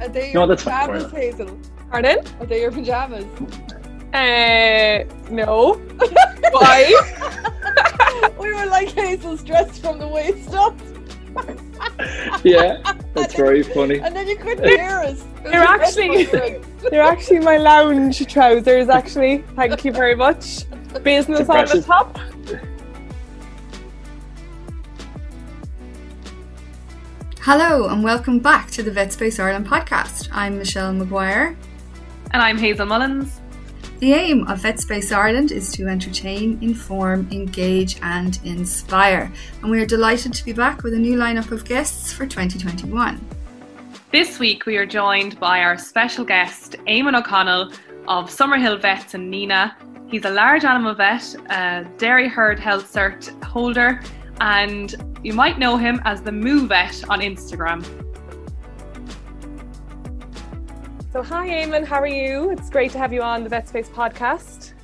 Are they No, your that's fine, pajamas, Maria. Hazell? Pardon? Are they your pajamas? Uh, no. Why? we were like Hazell's dressed from the waist up, Yeah, that's very funny. and then you couldn't hear us. They're actually- They're actually my lounge trousers, actually. Thank you very much. Business on the top. Hello and welcome back to the VetSpace Ireland podcast. I'm Michelle Maguire. And I'm Hazell Mullins. The aim of VetSpace Ireland is to entertain, inform, engage, and inspire. And we are delighted to be back with a new lineup of guests for 2021. This week we are joined by our special guest, Eamon O'Connell of Summerhill Vets and Nenagh. He's a large animal vet, a dairy herd health cert holder, and you might know him as the Moo Vet on Instagram. So, hi, Eamon. How are you? It's great to have you on the Vet Space podcast.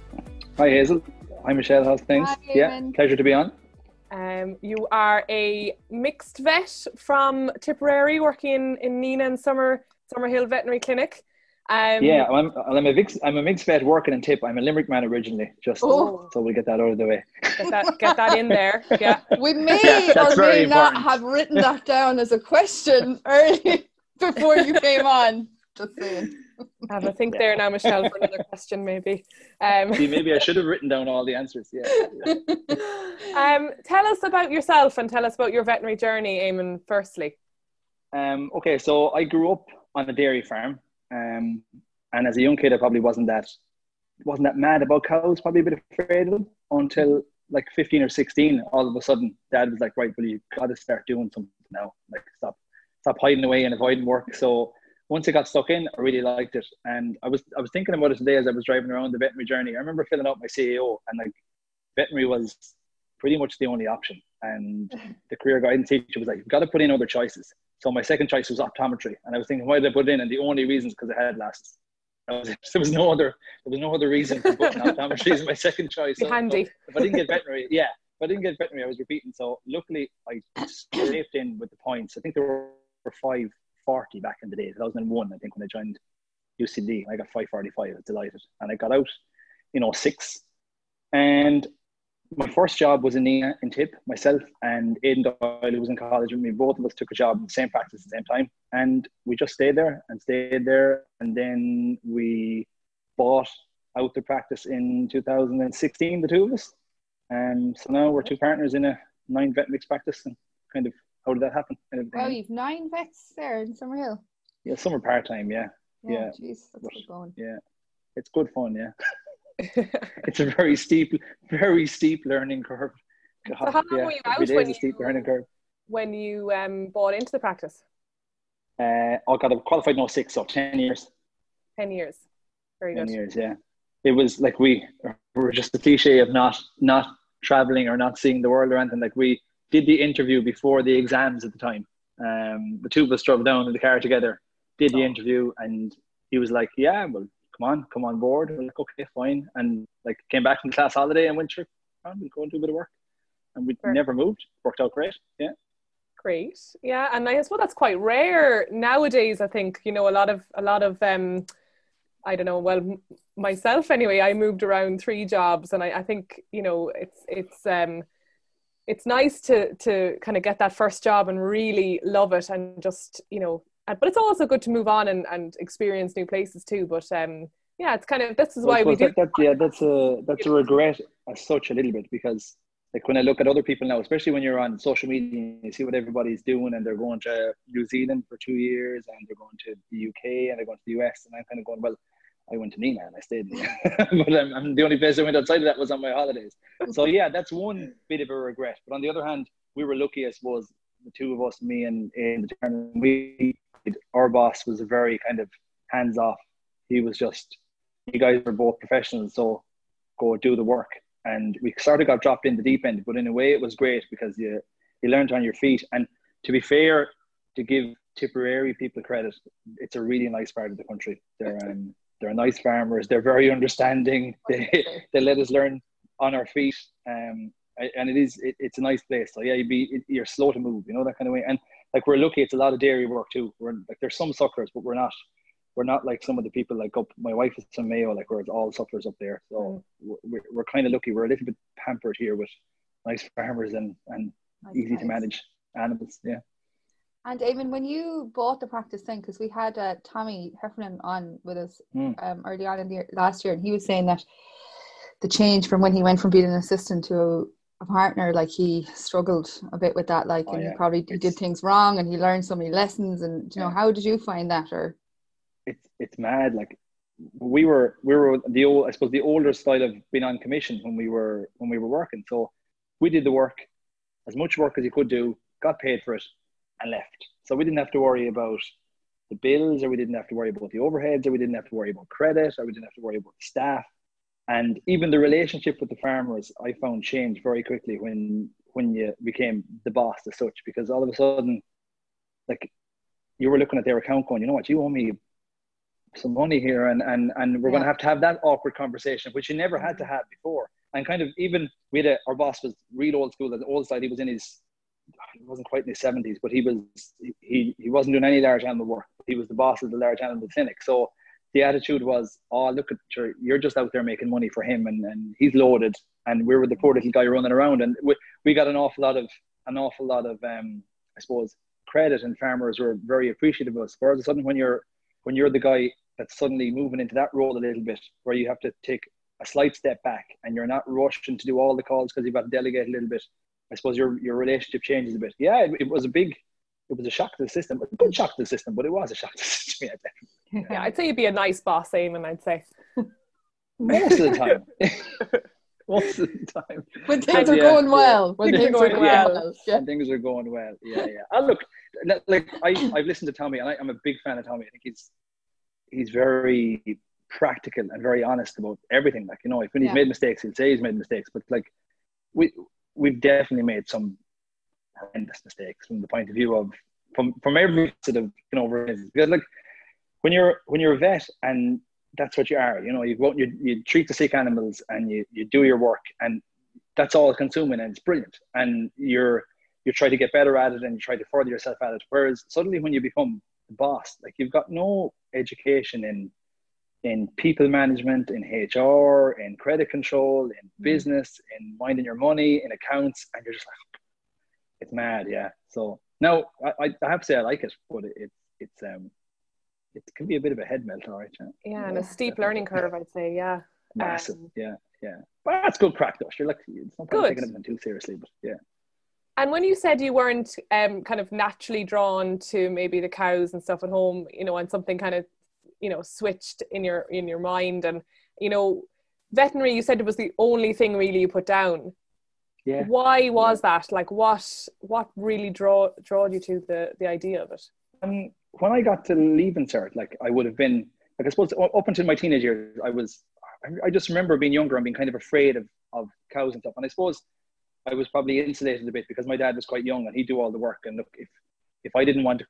Hi Hazell. Hi Michelle. How's things? Hi, yeah, pleasure to be on. Um, you are a mixed vet from Tipperary, working in, in Nenagh and Summer Summerhill Veterinary Clinic. Um, yeah, I'm, I'm a mix. I'm a mixed vet working in Tip. I'm a Limerick man originally. Just Oh. so we get that out of the way. Get that, get that in there. Yeah. We may Yeah, that's or may very not important. have written that down as a question early before you came on. Just saying. Have a think there now, Michelle, for another question, maybe. Um, See, maybe I should have written down all the answers. Yeah. um, tell us about yourself and tell us about your veterinary journey, Eamon, firstly. Um, okay, so I grew up on a dairy farm, um, and as a young kid, I probably wasn't that wasn't that mad about cows. Probably a bit afraid of them until like fifteen or sixteen. All of a sudden, Dad was like, "Right, well, you've got to start doing something now. Like, stop, stop hiding away and avoiding work." So once I got stuck in, I really liked it, and I was I was thinking about it today as I was driving around the veterinary journey. I remember filling out my CAO, and like veterinary was pretty much the only option. And the career guidance teacher was like, "You've got to put in other choices." So my second choice was optometry, and I was thinking, why did I put it in? And the only reason is because I had glasses. That was. There was no other. There was no other reason for putting optometry as my second choice. So- handy. so if I didn't get veterinary, yeah, if I didn't get veterinary, I was repeating. So luckily, I scraped in with the points. I think there were five forty back in the day, two thousand and one. I think when I joined UCD, I got five forty five. I was delighted, and I got out, you know, six. And my first job was in Nenagh in Tip. Myself and Aidan Doyle, who was in college with me, both of us took a job in the same practice at the same time, and we just stayed there and stayed there, and then we bought out the practice in 2016, the two of us. And so now we're two partners in a nine vet mixed practice. And kind of, how did that happen? Kind of, Well, you've nine vets there in Summerhill. yeah, some are part time, yeah. Yeah. Jeez, that's good going. Yeah. It's good fun, yeah. It's a very steep, very steep learning curve. God, how long yeah. were you out day when is a steep you- learning curve. when you um, bought into the practice? Uh, I got a qualified no six, so 10 years. 10 years. Very 10 good. years, yeah. It was like we were just the cliche of not not traveling or not seeing the world or anything. Like we did the interview before the exams at the time. Um, the two of us drove down in the car together, did the Oh. interview, and he was like, "Yeah, well, come on, come on board." We're like, "Okay, fine," and like came back from the class holiday and went through. "Oh, We'll go and do a bit of work, and we Sure. never moved. Worked out great. Yeah. Great. Yeah, and I suppose that's quite rare nowadays. I think you know a lot of a lot of um, I don't know. Well, m- myself anyway. I moved around three jobs, and I, I think you know it's it's um, it's nice to to kind of get that first job and really love it, and just you know. But it's also good to move on and, and experience new places too. But um, yeah, it's kind of this is Well, why we suppose do. that, that, yeah, that's a that's a regret as such a little bit because like when I look at other people now, especially when you're on social media, and you see what everybody's doing, and they're going to New Zealand for two years, and they're going to the UK, and they're going to the US, and I'm kind of going, well, I went to Nenagh and I stayed there, but I'm, I'm the only place I went outside of that was on my holidays. So yeah, that's one bit of a regret. But on the other hand, we were lucky, I suppose, the two of us, me and and we, our boss was a very kind of hands off. He was just, you guys are both professionals, so go do the work. And we sort of got dropped in the deep end, but in a way it was great because you you learned on your feet. And to be fair, to give Tipperary people credit, it's a really nice part of the country. They're um, they're nice farmers. They're very understanding. They they let us learn on our feet. Um, and it is it, it's a nice place. So yeah, you be you're slow to move, you know that kind of way. And like we're lucky, it's a lot of dairy work too. We're like there's some suckers, but we're not we're not like some of the people like up. My wife is from Mayo, like we're all suckers up there. So mm. we're, we're kind of lucky. We're a little bit pampered here with nice farmers and and nice easy to manage animals. Yeah. And Eamon, when you bought the practice thing, because we had uh, Tommy Heffernan on with us mm. um, early on in the year, last year, and he was saying that the change from when he went from being an assistant to a partner, like he struggled a bit with that, like, oh, and yeah. he probably he did things wrong, and he learned so many lessons. And you know, yeah. how did you find that? Or it's it's mad. Like we were we were the old, I suppose, the older style of being on commission when we were when we were working. So we did the work, as much work as you could do, got paid for it, and left. So we didn't have to worry about the bills, or we didn't have to worry about the overheads, or we didn't have to worry about credit, or we didn't have to worry about the staff. And even the relationship with the farmers, I found changed very quickly when when you became the boss as such, because all of a sudden, like you were looking at their account going, you know what, you owe me some money here, and and and we're yeah. going to have to have that awkward conversation, which you never had to mm-hmm. have before. And kind of even we had a, our boss was real old school. The old side, he was in his he wasn't quite in his seventies, but he was he he wasn't doing any large animal work. He was the boss of the large animal clinic. So the attitude was, oh look at you, you're just out there making money for him, and, and he's loaded, and we were the poor little guy running around, and we, we got an awful lot of an awful lot of um, I suppose credit, and farmers were very appreciative of us. Whereas sudden when you're when you're the guy that's suddenly moving into that role a little bit, where you have to take a slight step back, and you're not rushing to do all the calls because you've got to delegate a little bit I suppose your your relationship changes a bit. Yeah, it, it was a big, it was a shock to the system. A good shock to the system, but it was a shock to the system. Yeah, yeah I'd say you'd be a nice boss, Eamon. I'd say most of the time. most of the time. When things are going well. When things, are going well. Yeah. things are going well. Yeah, yeah. I look, like I, I've listened to Tommy, and I, I'm a big fan of Tommy. I think he's he's very practical and very honest about everything. Like you know, if when he's made mistakes, he'll say he's made mistakes. But like we we've definitely made some horrendous mistakes from the point of view of from from every sort of you know because like when you're when you're a vet and that's what you are you know you go you, you treat the sick animals and you, you do your work and that's all consuming and it's brilliant. And you're you try to get better at it and you try to further yourself at it. Whereas suddenly when you become the boss like you've got no education in in people management, in HR, in credit control, in mm. business, in minding your money, in accounts, and you're just like, it's mad, yeah. So now I, I have to say I like it, but it, it it's um it can be a bit of a head melt, all right. Yeah, yeah and a steep learning curve, I'd say, yeah. Massive, um, yeah, yeah. But that's good practice. You're like, it's not taking anything too seriously, but yeah. And when you said you weren't um, kind of naturally drawn to maybe the cows and stuff at home, you know, and something kind of you know switched in your in your mind. And you know veterinary you said it was the only thing really you put down. Yeah. Why was yeah. that? Like what what really draw drawed you to the the idea of it? Um when i got to leaving cert like i would have been like i suppose up until my teenage years i was I, I just remember being younger and being kind of afraid of of cows and stuff. And i suppose i was probably insulated a bit because my dad was quite young and he'd do all the work. And look if if i didn't want to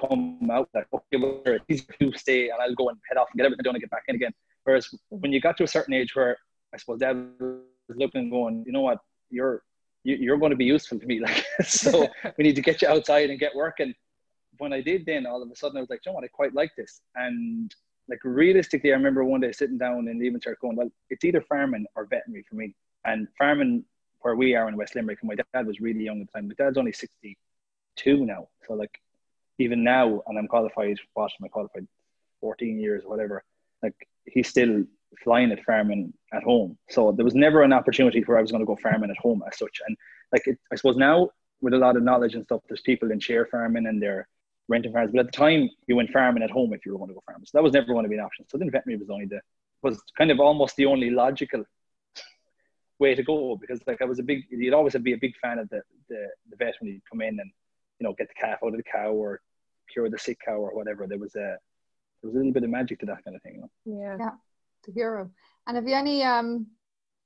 come out like, okay, well, it's to stay and I'll go and head off and get everything done and get back in again. Whereas when you got to a certain age where I suppose dad was looking and going, you know what, you're you're going to be useful to me. Like, so we need to get you outside and get working. When I did, then all of a sudden I was like, you know what, I quite like this. And like realistically, I remember one day sitting down in the evening church going, well, it's either farming or veterinary for me. And farming, where we are in West Limerick, and my dad was really young at the time. My dad's only 62 now. So like even now, and I'm qualified, what am I qualified? 14 years whatever. Like he's still flying at farming at home. So there was never an opportunity where I was going to go farming at home as such. And like it, I suppose now with a lot of knowledge and stuff, there's people in share farming and they're renting farms. But at the time, you went farming at home if you were going to go farming. So that was never going to be an option. So then veterinary was only the was kind of almost the only logical way to go because like I was a big you'd always be a big fan of the the, the vet when you come in and you know get the calf out of the cow or cure the sick cow or whatever. There was a there was a little bit of magic to that kind of thing. You know? Yeah, yeah, the hero. And have you any um,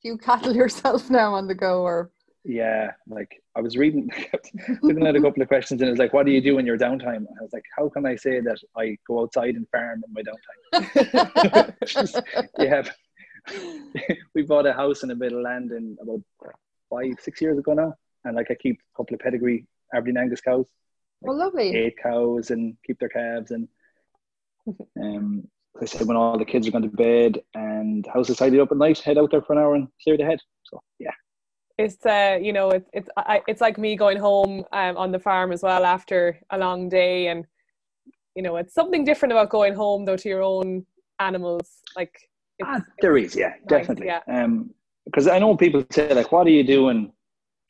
do you cattle yourself now on the go or? yeah, like I was reading, looking at a couple of questions, and it was like, "What do you do in your downtime?" I was like, "How can I say that I go outside and farm in my downtime?" Just, yeah, we bought a house and a bit of land in about five, six years ago now, and like I keep a couple of pedigree Aberdeen Angus cows. Like oh, lovely! Eight cows and keep their calves, and um, I said when all the kids are going to bed and house is tidied up at night, head out there for an hour and clear the head. So yeah, it's uh you know it's it's I, it's like me going home um, on the farm as well after a long day and you know it's something different about going home though to your own animals like ah, there is yeah nice, definitely yeah. um because I know people say like what are you doing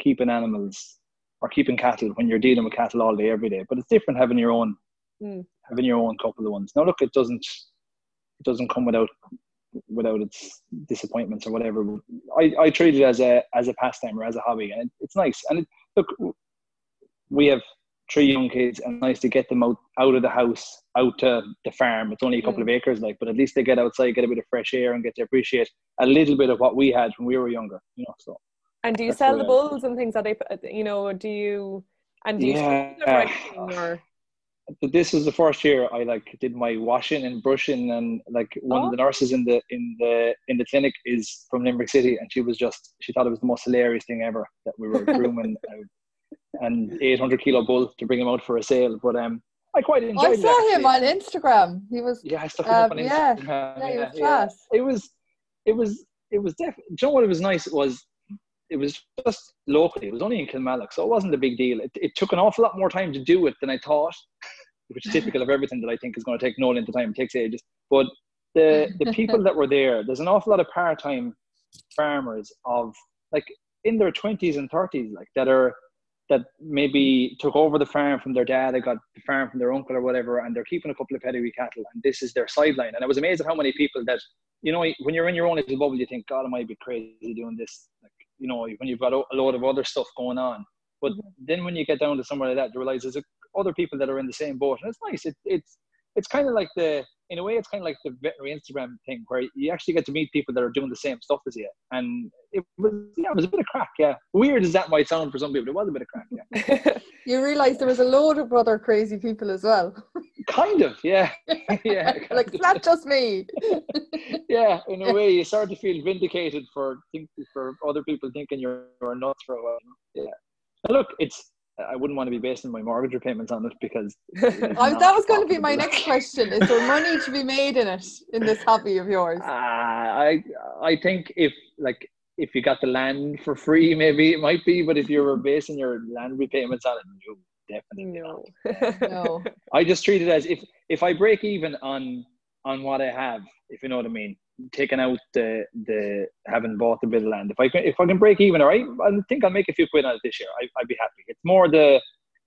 keeping animals or keeping cattle when you're dealing with cattle all day every day but it's different having your own mm. having your own couple of ones now look it doesn't it doesn't come without without its disappointments or whatever. I, I treat it as a as a pastime or as a hobby, and it, it's nice. And it, look, we have three young kids, and nice to get them out out of the house, out to the farm. It's only a couple mm. of acres, like, but at least they get outside, get a bit of fresh air, and get to appreciate a little bit of what we had when we were younger. You know, so. And do you sell the bulls and things that they, you know, do you? And do you yeah. or? but this was the first year I like did my washing and brushing and like one oh. of the nurses in the in the in the clinic is from Limerick City and she was just she thought it was the most hilarious thing ever that we were grooming an 800 kilo bull to bring him out for a sale but um I quite enjoyed it. I saw him on Instagram he was yeah I stuck him um, on Instagram yeah, yeah, yeah, was yeah. it was it was it was definitely you know what it was nice was it was just locally. It was only in Kilmallock, so it wasn't a big deal. It, it took an awful lot more time to do it than I thought which is typical of everything that I think is going to take no length of time. It takes ages. But the the people that were there, there's an awful lot of part time farmers of like in their twenties and thirties, like that are that maybe took over the farm from their dad, they got the farm from their uncle or whatever, and they're keeping a couple of pedigree cattle, and this is their sideline. And I was amazed at how many people that, you know, when you're in your own little bubble, you think, God, I might be crazy doing this. Like, you know, when you've got a lot of other stuff going on. But mm-hmm. then when you get down to somewhere like that, you realize there's a other people that are in the same boat, and it's nice. It, it's it's kind of like the in a way it's kind of like the veterinary Instagram thing where you actually get to meet people that are doing the same stuff as you, and it was yeah, it was a bit of crack. Yeah, weird as that might sound for some people, it was a bit of crack. Yeah. you realise there was a load of other crazy people as well. Kind of, yeah, yeah. like it's not just me. yeah, in a way, you start to feel vindicated for think for other people thinking you're, you're nuts for a while. Yeah. Look, it's I wouldn't want to be basing my mortgage repayments on it because that was going to be my next question. Is there money to be made in it in this hobby of yours? Uh, I I think if like if you got the land for free, maybe it might be. But if you were basing your land repayments on it, no, definitely no. no. I just treat it as if if I break even on on what I have, if you know what I mean, taking out the the having bought a bit of land. If I can if I can break even, all right, I think I'll make a few quid on it this year. I, I'd be happy. It's more the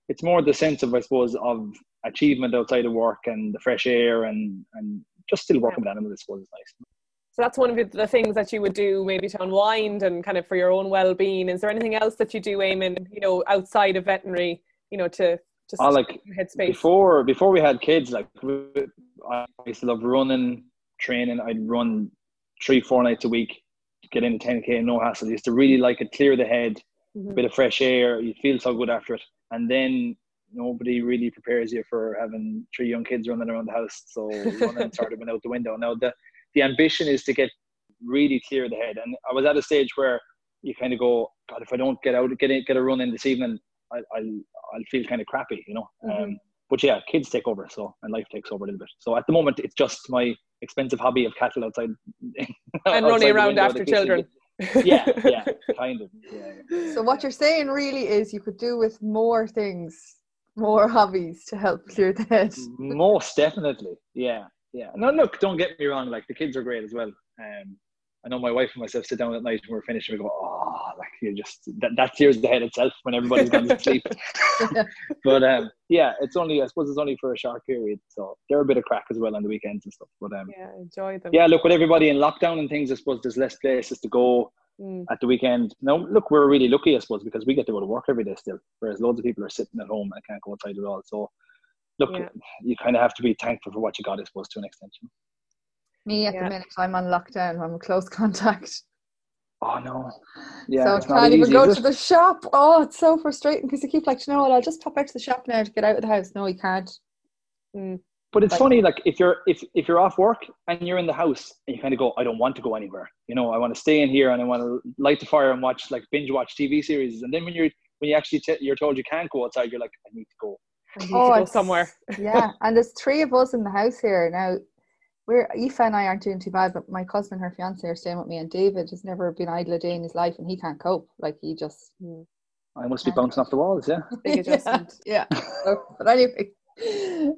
it's more the sense of I suppose of achievement outside of work and the fresh air and and just still working yeah. with animals. I suppose is nice. So that's one of the things that you would do maybe to unwind and kind of for your own well-being. Is there anything else that you do, Eamon, you know, outside of veterinary, you know, to just like headspace? Before before we had kids, like I used to love running, training. I'd run three, four nights a week, get into 10k, and no hassle. I used to really like it, clear the head, mm-hmm. bit of fresh air. You feel so good after it. And then nobody really prepares you for having three young kids running around the house. So running sort of went out the window. Now the the ambition is to get really clear the head. And I was at a stage where you kind of go, God, if I don't get out, get in, get a run in this evening, I, will I'll feel kind of crappy, you know. Mm-hmm. Um, but yeah, kids take over, so and life takes over a little bit. So at the moment, it's just my expensive hobby of cattle outside and outside running around after children. yeah, yeah, kind of. Yeah, So what you're saying really is you could do with more things, more hobbies to help clear the head. Most definitely, yeah, yeah. No, look, don't get me wrong. Like the kids are great as well. Um, I know my wife and myself sit down at night when we're finished and we go, oh, like you just that, that clears the head itself when everybody's gone to sleep. but um, yeah, it's only I suppose it's only for a short period, so they're a bit of crack as well on the weekends and stuff. But um, yeah, enjoy them. Yeah, look with everybody in lockdown and things. I suppose there's less places to go mm. at the weekend. Now, look, we're really lucky, I suppose, because we get to go to work every day still, whereas loads of people are sitting at home and can't go outside at all. So, look, yeah. you kind of have to be thankful for what you got, I suppose, to an extent. Me at yeah. the minute, I'm on lockdown. I'm a close contact. Oh no. Yeah. so I it's can't even go to the shop. Oh, it's so frustrating because you keep like, you know what? I'll just pop out to the shop now to get out of the house. No, you can't. Mm. But it's Like- funny, like if you're if if you're off work and you're in the house and you kind of go, I don't want to go anywhere. You know, I want to stay in here and I want to light the fire and watch like binge watch TV series. And then when you're when you actually t- you're told you can't go outside, you're like, I need to go. I need Oh, to go somewhere. yeah, and there's three of us in the house here now. We're Aoife and I aren't doing too bad, but my cousin and her fiance are staying with me, and David has never been idle a day in his life, and he can't cope. Like he just hmm. I must be bouncing off the walls. Yeah. Big adjustment. Yeah. So, but anyway,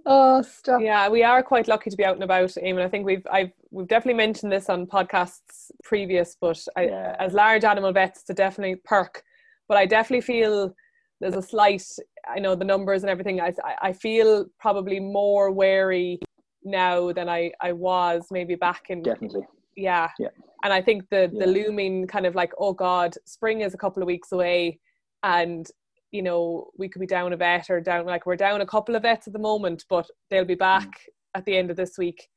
oh stop. Yeah, we are quite lucky to be out and about, Eamon. I think we've I've we've definitely mentioned this on podcasts previous, but I, Yeah. as large animal vets, it's a definitely perk. But I definitely feel there's a slight. I know the numbers and everything. I I- I feel probably more wary now than I I was maybe back in Definitely. yeah. Yeah. And I think the the looming kind of like oh god, spring is a couple of weeks away, and you know we could be down a vet or down like we're down a couple of vets at the moment, but they'll be back at the end of this week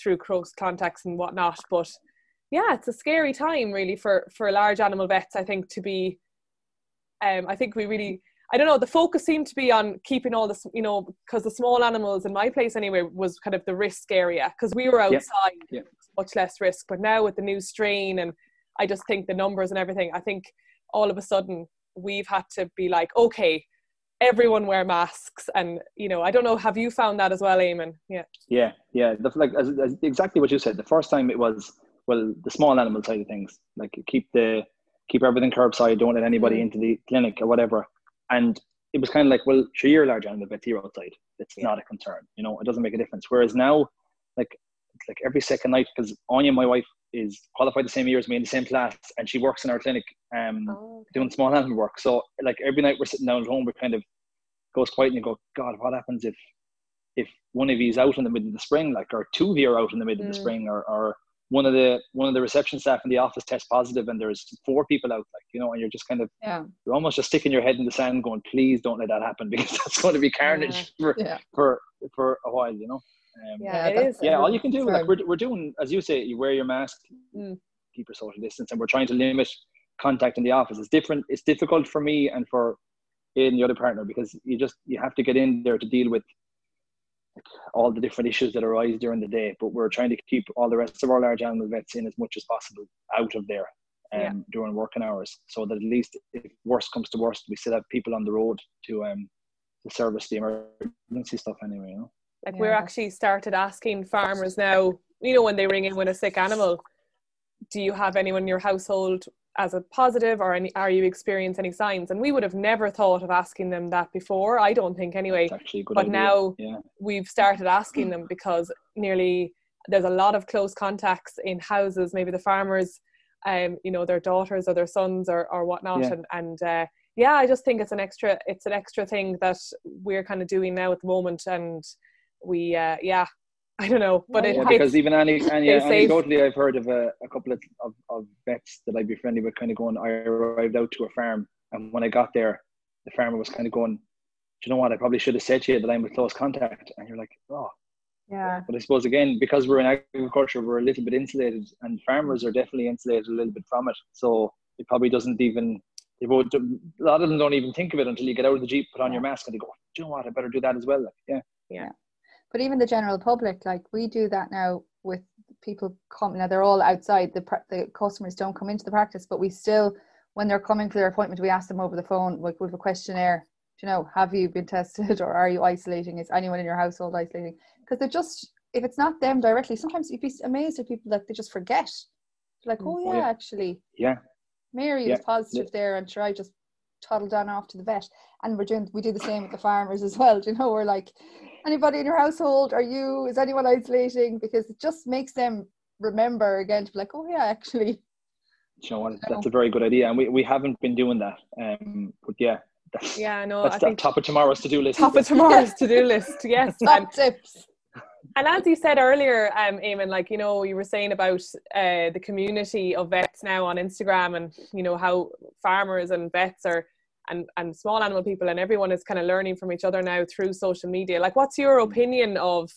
through close contacts and whatnot. But yeah, it's a scary time really for for large animal vets. I think to be. Um, I think we really. I don't know. The focus seemed to be on keeping all this, you know, because the small animals in my place anyway was kind of the risk area because we were outside Yeah. much less risk. But now with the new strain, and I just think the numbers and everything, I think all of a sudden we've had to be like, okay, everyone wear masks, and you know, I don't know, have you found that as well, Eamon? Yeah, Yeah, yeah. The, like as, as exactly what you said. The first time it was well, the small animal side of things, like keep the keep everything curbside. Don't let anybody Mm. into the clinic or whatever. And it was kind of like, well, sure, you're a large animal, but you're outside. It's Yeah. not a concern. You know, it doesn't make a difference. Whereas now, like, like every second night, because Anya, my wife, is qualified the same year as me in the same class, and she works in our clinic. Um, Oh, doing small animal work. So like every night we're sitting down at home, we kind of goes quiet and you go, God, what happens if if one of you's out in the middle of the spring, like or two of you are out in the middle of the Mm. spring, or or one of the one of the reception staff in the office tests positive and there's four people out, like you know, and you're just kind of Yeah. you're almost just sticking your head in the sand, going, please don't let that happen because that's going to be carnage for Yeah. for for a while, you know. Um, yeah, it that's- is. yeah, all you can do, like we're, we're doing, as you say, you wear your mask, Mm. keep your social distance, and we're trying to limit contact in the office. It's different. It's difficult for me and for Aidan, the other partner, because you just you have to get in there to deal with like, all the different issues that arise during the day. But we're trying to keep all the rest of our large animal vets in as much as possible out of there um, Yeah. during working hours, so that at least if worst comes to worst, we still have people on the road to um to service the emergency stuff anyway. You know. Like Yeah, we're actually started asking farmers now, you know, when they ring in with a sick animal, do you have anyone in your household as a positive or any, are you experience any signs? And we would have never thought of asking them that before. I don't think anyway. It's actually a good But idea. now yeah. we've started asking them because nearly there's a lot of close contacts in houses, maybe the farmers, um, you know, their daughters or their sons or, or whatnot. Yeah. And, and uh, yeah, I just think it's an extra, it's an extra thing that we're kind of doing now at the moment. And we, uh, yeah, I don't know, but Yeah, it, Yeah, because even any, any anecdotally, I've heard of a, a couple of, of, of vets that I'd be friendly with kind of going, I arrived out to a farm, and when I got there, the farmer was kind of going, Do you know what? I probably should have said to you that I'm with close contact. And you're like, Oh, Yeah. but I suppose again, because we're in agriculture, we're a little bit insulated, and farmers are definitely insulated a little bit from it. So it probably doesn't even, they won't, a lot of them don't even think of it until you get out of the Jeep, put on your mask, and they go, Do you know what? I better do that as well. Like, yeah. But even the general public, like we do that now with people coming. Now they're all outside. The the customers don't come into the practice, but we still, when they're coming for their appointment, we ask them over the phone, like with a questionnaire. Do you know, have you been tested, or are you isolating? Is anyone in your household isolating? Because they're just, if it's not them directly, sometimes you'd be amazed at people that they just forget. Like, Mm. oh Oh, yeah, yeah. actually, Yeah. Mary Yeah. was positive there, and sure, I just toddled on off to the vet. And we're doing, we do the same with the farmers as well. Do you know, we're like, anybody in your household? Are you? Is anyone isolating? Because it just makes them remember again to be like, oh yeah, actually, you know what? That's a very good idea, and we, we haven't been doing that. Um, but yeah, that's, yeah, no, that's I the think top of tomorrow's to do list. top of tomorrow's to-do list. Yes. And, top tips. And as you said earlier, um, Eamon, like you know, you were saying about uh, the community of vets now on Instagram, and you know how farmers and vets are, and and small animal people, and everyone is kind of learning from each other now through social media. Like, what's your opinion of,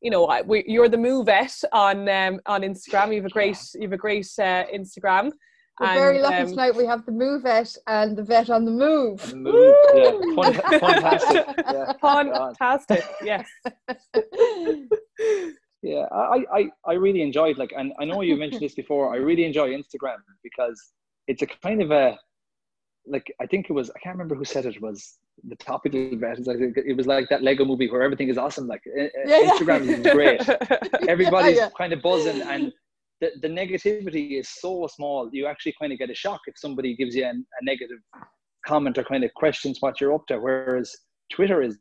you know, we, you're the Moo Vet on um, on Instagram. You have a great you have a great uh, Instagram. We're And, very lucky um, tonight. We have the move vet and the vet on the move. The move, yeah, fantastic. Yeah. Fantastic. Yes. Yeah, I, I, I really enjoyed like, and I know you mentioned this before. I really enjoy Instagram because it's a kind of a, like I think it was I can't remember who said it, was the topical vet. Like it was like that Lego movie where everything is awesome. Like eh, eh, Yeah, yeah. Instagram is great. Everybody's Yeah. kind of buzzing, and the, the negativity is so small. You actually kind of get a shock if somebody gives you a, a negative comment or kind of questions what you're up to. Whereas Twitter is,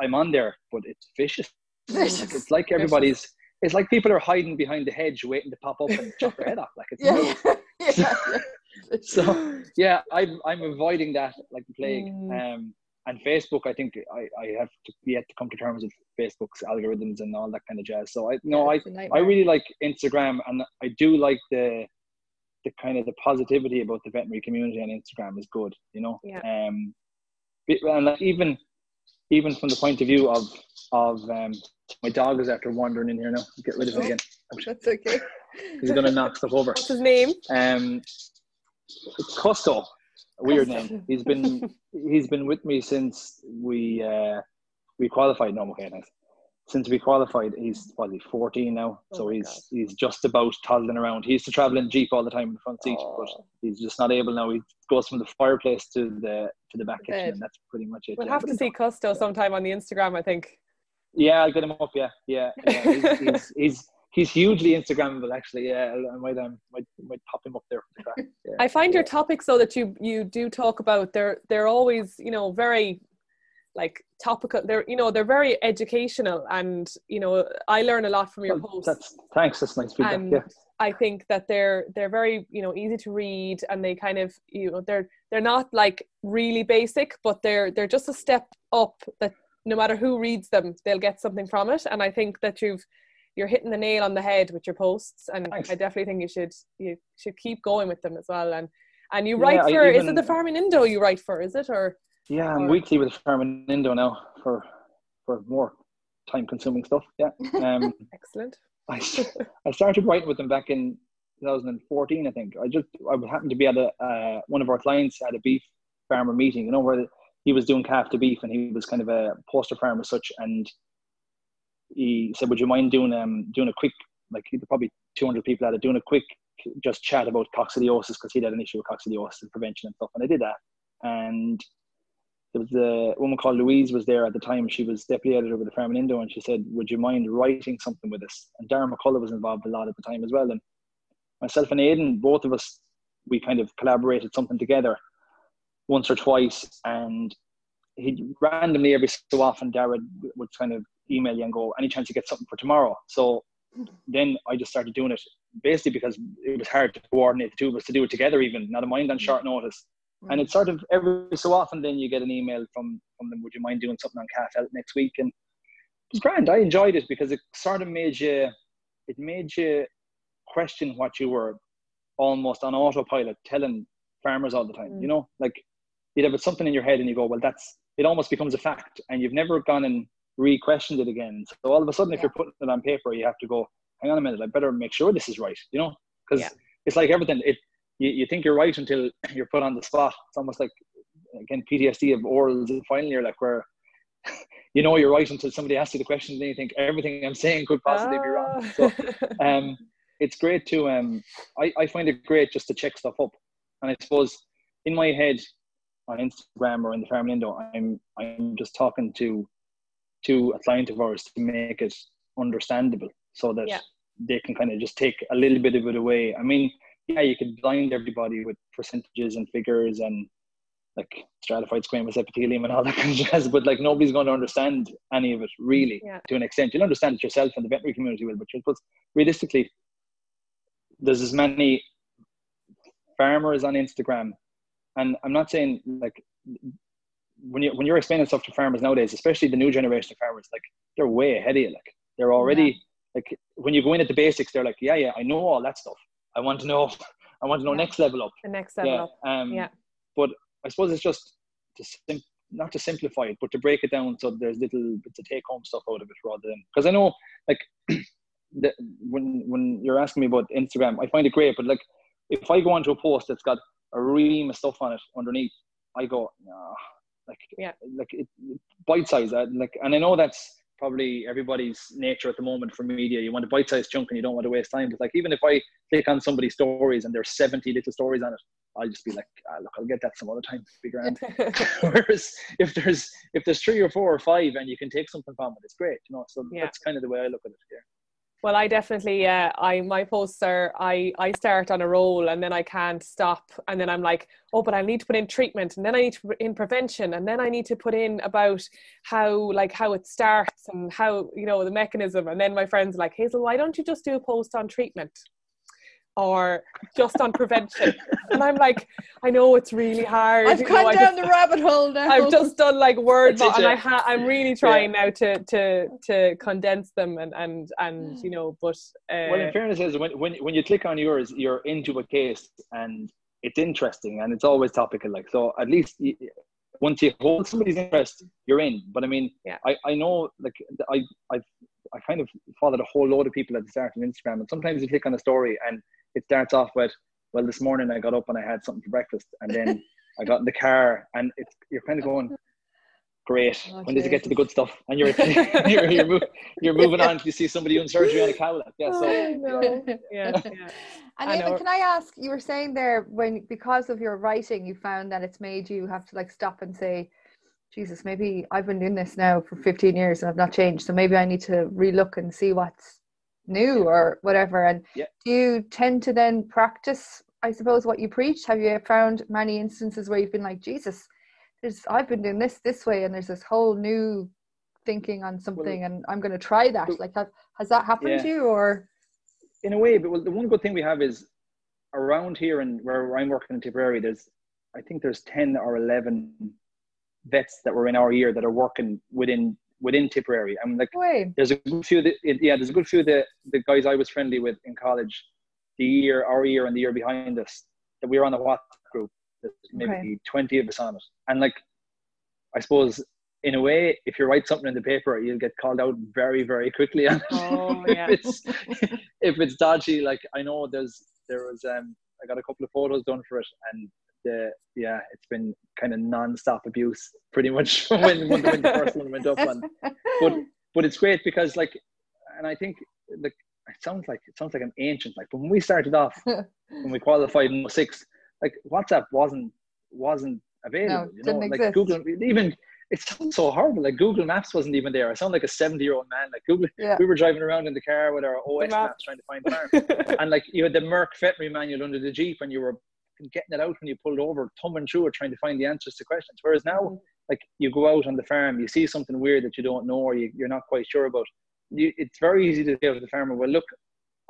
I'm on there, but it's vicious. Like, it's like everybody's. It's like people are hiding behind the hedge, waiting to pop up and chop their head off. Like it's yeah. yeah. so yeah, I'm I'm avoiding that like the plague. Mm. Um, and Facebook, I think I, I have to yet to come to terms with Facebook's algorithms and all that kind of jazz. So I no, I a I nightmare. really like Instagram, and I do like the the kind of the positivity about the veterinary community on Instagram is good. You know, Yeah. um, and like even even from the point of view of of um, my dog is after wandering in here now. Get rid of him again. That's okay. He's gonna knock stuff over. What's his name? Um, Costo, a weird name. He's been he's been with me since we uh, we qualified. No, okay, nice. Since we qualified, he's probably fourteen now, Oh so he's God. he's just about toddling around. He used to travel in jeep all the time in the front seat, but Oh. he's just not able now. He goes from the fireplace to the to the back kitchen, and that's pretty much it. We'll yeah. have to see Custo sometime on the Instagram, I think. yeah, I'll get him up. Yeah, yeah. yeah. He's, he's, he's he's hugely Instagrammable. Actually, yeah. I might um might might pop him up there for the crack. Yeah. I find your topics though that you you do talk about they're they're always you know very like topical they're you know they're very educational and you know I learn a lot from your Well, posts That's thanks. That's nice feedback. and yeah. I think that they're they're very you know easy to read and they kind of you know they're they're not like really basic but they're they're just a step up that no matter who reads them they'll get something from it and I think that you've you're hitting the nail on the head with your posts and Thanks. I definitely think you should you should keep going with them as well and and you write I for is it the farming indo you write for is it or Yeah, I'm or- weekly with Farming Indo now for for more time consuming stuff. Yeah. Um, excellent I, I started writing with them back in 2014, I think. I just I happened to be at a uh, one of our clients at a beef farmer meeting, you know, where he was doing calf to beef and he was kind of a poster farmer such. And he said, "Would you mind doing um doing a quick like probably 200 people at it doing a quick just chat about coccidiosis because he'd had an issue with coccidiosis and prevention and stuff." And I did that, and there was a woman called Louise was there at the time. She was deputy editor with the Farming Indo, and she said, "Would you mind writing something with us?" And Darragh McCullough was involved a lot at the time as well. And myself and Aidan, both of us, we kind of collaborated something together once or twice. And he randomly every so often, Darren would kind of email you and go, "Any chance you get something for tomorrow?" So then I just started doing it basically because it was hard to coordinate the two of us to do it together, even not a mind on short notice. And it's sort of every so often then you get an email from from them, would you mind doing something on Calf Health next week? And it was grand. I enjoyed it because it sort of made you it made you question what you were almost on autopilot telling farmers all the time. Mm. You know, like you'd have something in your head and you go, Well that's it almost becomes a fact and you've never gone and re-questioned it again. So all of a sudden if you're putting it on paper you have to go, hang on a minute, I better make sure this is right, you know? Because Yeah. it's like everything. It you, you think you're right until you're put on the spot. It's almost like again PTSD of orals in final year, like where you know you're right until somebody asks you the question and then you think everything I'm saying could possibly be wrong. So um, it's great to um, I, I find it great just to check stuff up. And I suppose in my head on Instagram or in the Farming Indo, I'm I'm just talking to to a client of ours to make it understandable so that Yeah. they can kind of just take a little bit of it away. I mean, yeah, you could blind everybody with percentages and figures and like stratified squamous epithelium and all that kind of jazz, but like nobody's going to understand any of it really Yeah. to an extent. You'll understand it yourself and the veterinary community will, but, but realistically, there's as many farmers on Instagram, and I'm not saying like when you when you're explaining stuff to farmers nowadays, especially the new generation of farmers, like they're way ahead of you. Like they're already like when you go in at the basics, they're like, yeah, yeah, I know all that stuff. I want to know, I want to know Yeah. next level up. the next level yeah. up Um, Yeah. But I suppose it's just to sim- not to simplify it, but to break it down so there's little bits of take home stuff out of it rather than because I know like the, when when you're asking me about Instagram, I find it great, but like if I go onto a post that's got a ream of stuff on it underneath, I go, nah, like, Yeah. like it, bite size. I, like, and I know that's probably everybody's nature at the moment for media. You want a bite size chunk and you don't want to waste time. But like, even if I click on somebody's stories and there's 70 little stories on it, I'll just be like, ah, look, I'll get that some other time. Be grand. Whereas if there's if there's three or four or five and you can take something from it, it's great. You know, so Yeah. that's kind of the way I look at it. Yeah. Well, I definitely, uh, I my posts are, I I start on a roll and then I can't stop, and then I'm like, oh, but I need to put in treatment, and then I need to put in prevention, and then I need to put in about how like how it starts and how you know the mechanism, and then my friends are like, Hazell, why don't you just do a post on treatment? Or just on prevention, and I'm like, I know it's really hard. I've you know, gone down just- the rabbit hole now. I've just done like word That's it, vo- and. I ha- I'm really trying now to to to condense them and and and you know but uh, Well, in fairness, is when, when when you click on yours, you're into a case and it's interesting and it's always topical. Like so, at least you, once you hold somebody's interest, you're in. But I mean, Yeah. I, I know like I I I kind of followed a whole load of people at the start on Instagram, and sometimes you click on a story and it starts off with, "Well, this morning I got up and I had something for breakfast," and then I got in the car and it's you're kind of going. Great. Oh, when does it get to the good stuff? And you're you're you're, move, you're moving on. You see somebody doing surgery on a cow. Like, yeah, so oh, I know. yeah, yeah. And I Eamon, know. can I ask? You were saying there when because of your writing, you found that it's made you have to like stop and say, "Jesus, maybe I've been doing this now for 15 years and I've not changed. So maybe I need to relook and see what's new or whatever." And Yeah. do you tend to then practice? I suppose what you preach. Have you found many instances where you've been like, "Jesus, there's I've been doing this this way, and there's this whole new thinking on something, and I'm going to try that." Like, have, has that happened Yeah. to you or? in a way, but well, the one good thing we have is around here and where I'm working in Tipperary, there's I think there's ten or eleven vets that were in our year that are working within within Tipperary. And like Way. there's a good few that yeah, there's a good few of the, the guys I was friendly with in college, the year, our year and the year behind us, that we were on the WhatsApp group. There's maybe Okay. twenty of us on it. And like I suppose in a way, if you write something in the paper, you'll get called out very, very quickly on it. Oh, yeah. if it's if it's dodgy, like I know there's there was um I got a couple of photos done for it and the yeah, it's been kind of non-stop abuse pretty much when, when, when the first one went up and but but it's great because like and I think like it sounds like it sounds like I'm ancient like but when we started off when we qualified in 06 like WhatsApp wasn't wasn't available No, you know like exist. Google even it sounds so horrible like Google Maps wasn't even there I sound like a 70 year old man like Google Yeah. we were driving around in the car with our OS The map. maps trying to find farm and like you had the Merck veterinary manual under the Jeep and you were getting it out when you pulled over thumbing through it trying to find the answers to questions whereas now mm-hmm. like you go out on the farm, you see something weird that you don't know or you, you're not quite sure about. You, it's very easy to say to the farmer, well, look,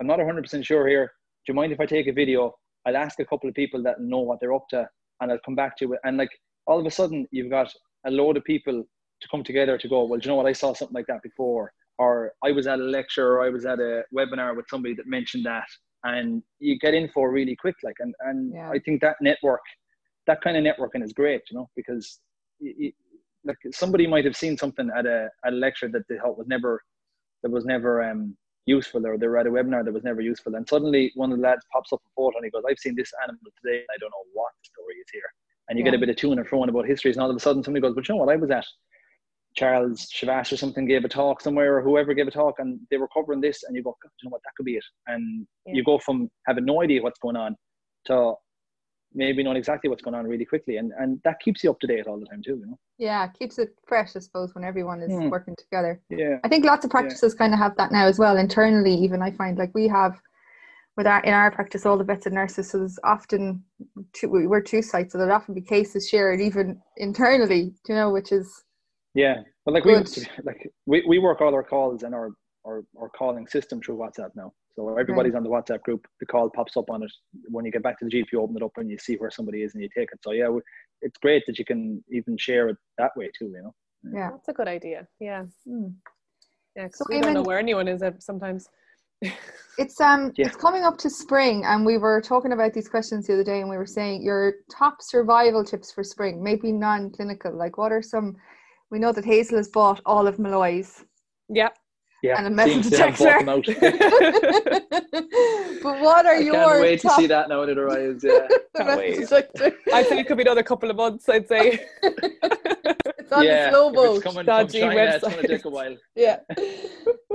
I'm not 100% sure here. Do you mind if I take a video? I'll ask a couple of people that know what they're up to and I'll come back to you. And like all of a sudden, you've got a load of people to come together to go, well, do you know what? I saw something like that before. Or I was at a lecture or I was at a webinar with somebody that mentioned that. And you get info really quick. Like, and, and Yeah. I think that network, that kind of networking is great, you know, because y- y- like somebody might have seen something at a, at a lecture that they thought was never that was never um useful or they were at a webinar that was never useful and suddenly one of the lads pops up a photo and he goes I've seen this animal today and I don't know what story is here and you get a bit of tune and throwing about histories and all of a sudden somebody goes but you know what I was at Charles Chavash or something gave a talk somewhere or whoever gave a talk and they were covering this and you go "God, you know what that could be it and Yeah. you go from having no idea what's going on to maybe knowing exactly what's going on really quickly and and that keeps you up to date all the time too you know Yeah, keeps it fresh, I suppose, when everyone is Hmm. working together. yeah I think lots of practices kind of have that now as well internally. Even I find like we have with our in our practice all the vets and nurses. So there's often two, we- we're two sites, so there'd often be cases shared even internally. You know, which is Yeah, but like Good. we like we, we work all our calls and our, our our calling system through WhatsApp now. So everybody's on the WhatsApp group. The call pops up on it when you get back to the GP. You open it up and you see where somebody is and you take it. So yeah, we- it's great that you can even share it that way too. You know. yeah. That's a good idea. Yeah. Hmm. Yeah, 'cause So we don't know where anyone is at sometimes. It's um Yeah. it's coming up to spring and we were talking about these questions the other day and we were saying your top survival tips for spring, maybe non clinical. Like what are some we know that Hazell has bought all of Malloy's. yeah. Yeah, and a metal seems to have bought them detector. out. but what are I your can't wait to see that now that arrives. Yeah. the Can't wait. I'd say it could be another couple of months. I'd say. it's on yeah, the slow if boat. it's coming from Dodgy China, it's gonna take a while. Yeah.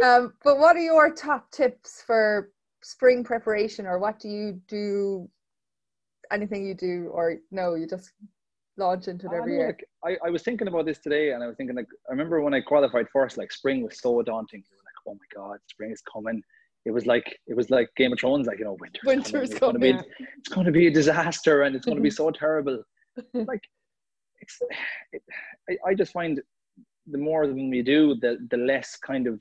um, but what are your top tips for spring preparation, or what do you do? Anything you do, or no, you just launch into it I every year. I, I was thinking about this today, and I was thinking like I remember when I qualified first, like spring was so daunting. You were like, oh my god, spring is coming. It was like it was like Game of Thrones, like you know, winter. Winter's coming. It's going to be coming, it's going to be a disaster, and it's going to be so terrible. like it's, it, I, I just find the more than we do, the the less kind of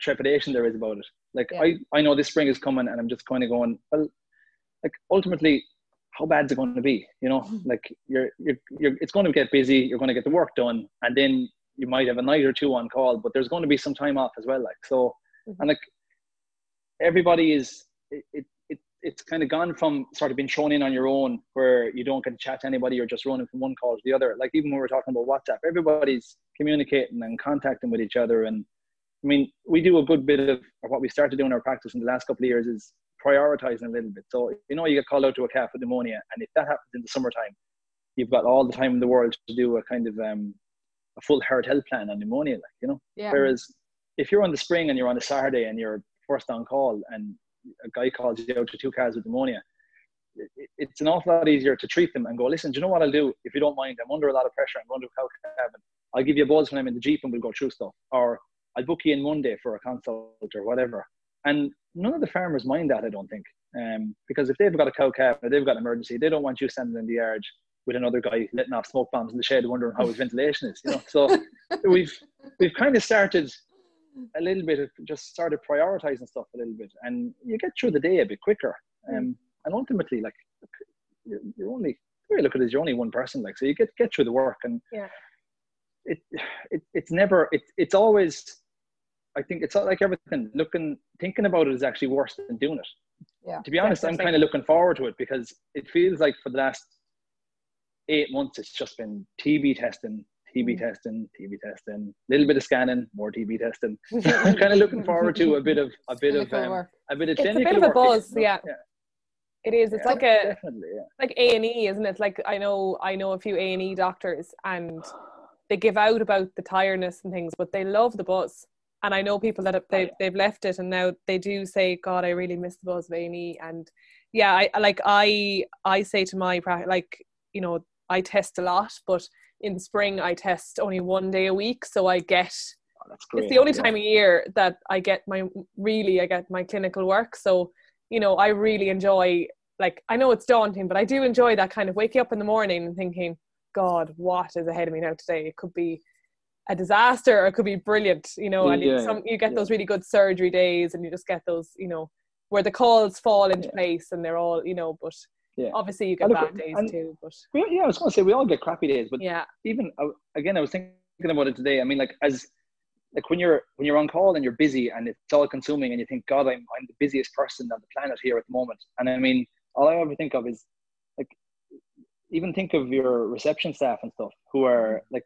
trepidation there is about it. Like Yeah. I, I know this spring is coming, and I'm just kind of going, well, like ultimately, how bad is it going to be? You know, mm-hmm. like you're, you're, you're, it's going to get busy. You're going to get the work done, and then you might have a night or two on call, but there's going to be some time off as well. Like so, mm-hmm. and like everybody is, it, it, it it's kind of gone from sort of being thrown in on your own, where you don't get to chat to anybody. You're just running from one call to the other. Like even when we're talking about WhatsApp, everybody's communicating and contacting with each other and I mean, we do a good bit of or what we started doing in our practice in the last couple of years is prioritizing a little bit. So, you know, you get called out to a calf with pneumonia, and if that happens in the summertime, you've got all the time in the world to do a kind of um, a full herd health plan on pneumonia, like, you know. Yeah. Whereas if you're on the spring and you're on a Saturday and you're first on call and a guy calls you out to two cars with pneumonia, it- it- it's an awful lot easier to treat them and go, listen, do you know what I'll do? If you don't mind, I'm under a lot of pressure. I'm under cow cabin. I'll give you a buzz when I'm in the Jeep and we'll go through stuff. Or I'll book you in Monday for a consult or whatever. And none of the farmers mind that, I don't think. Um, because if they've got a cow calf or they've got an emergency, they don't want you standing in the yard with another guy letting off smoke bombs in the shed wondering how his ventilation is. You know, so we've we've kind of started a little bit of just started prioritizing stuff a little bit, and you get through the day a bit quicker. Um, and ultimately, like you're, you're only the way I look at it is you're only one person, like so you get get through the work, and Yeah. it, it it's never it, it's always I think it's not like everything. Looking thinking about it is actually worse than doing it. Yeah, To be honest, I'm kind of looking forward to it because it feels like for the last eight months it's just been TB testing, TB Mm. testing, TB testing, a little bit of scanning, more TB testing. I'm kind of looking forward to a bit of a bit of um, a bit of It's a bit of a buzz, know? yeah. It is. It's Yeah, like a yeah. like A and E, isn't it? Like I know I know a few A and E doctors, and they give out about the tiredness and things, but they love the buzz. And I know people that have, oh, they've they've left it, and now they do say, "God, I really miss the buzz of A and E." And yeah, I like I I say to my pra- like you know I test a lot, but in spring I test only one day a week, so I get Oh, it's the only yeah. time of year that I get my really I get my clinical work. So, you know, I really enjoy like I know it's daunting, but I do enjoy that kind of waking up in the morning and thinking, God, what is ahead of me now today? It could be a disaster or it could be brilliant, you know, and you, Yeah, some you get yeah. those really good surgery days and you just get those, you know, where the calls fall into Yeah. place and they're all, you know, but Yeah. obviously you get look, bad days too. But yeah, I was going to say we all get crappy days, but yeah. even uh, again, I was thinking about it today. I mean, like as like when you're when you're on call and you're busy and it's all consuming, and you think, God, I'm I'm the busiest person on the planet here at the moment. And I mean, all I ever think of is like even think of your reception staff and stuff who are like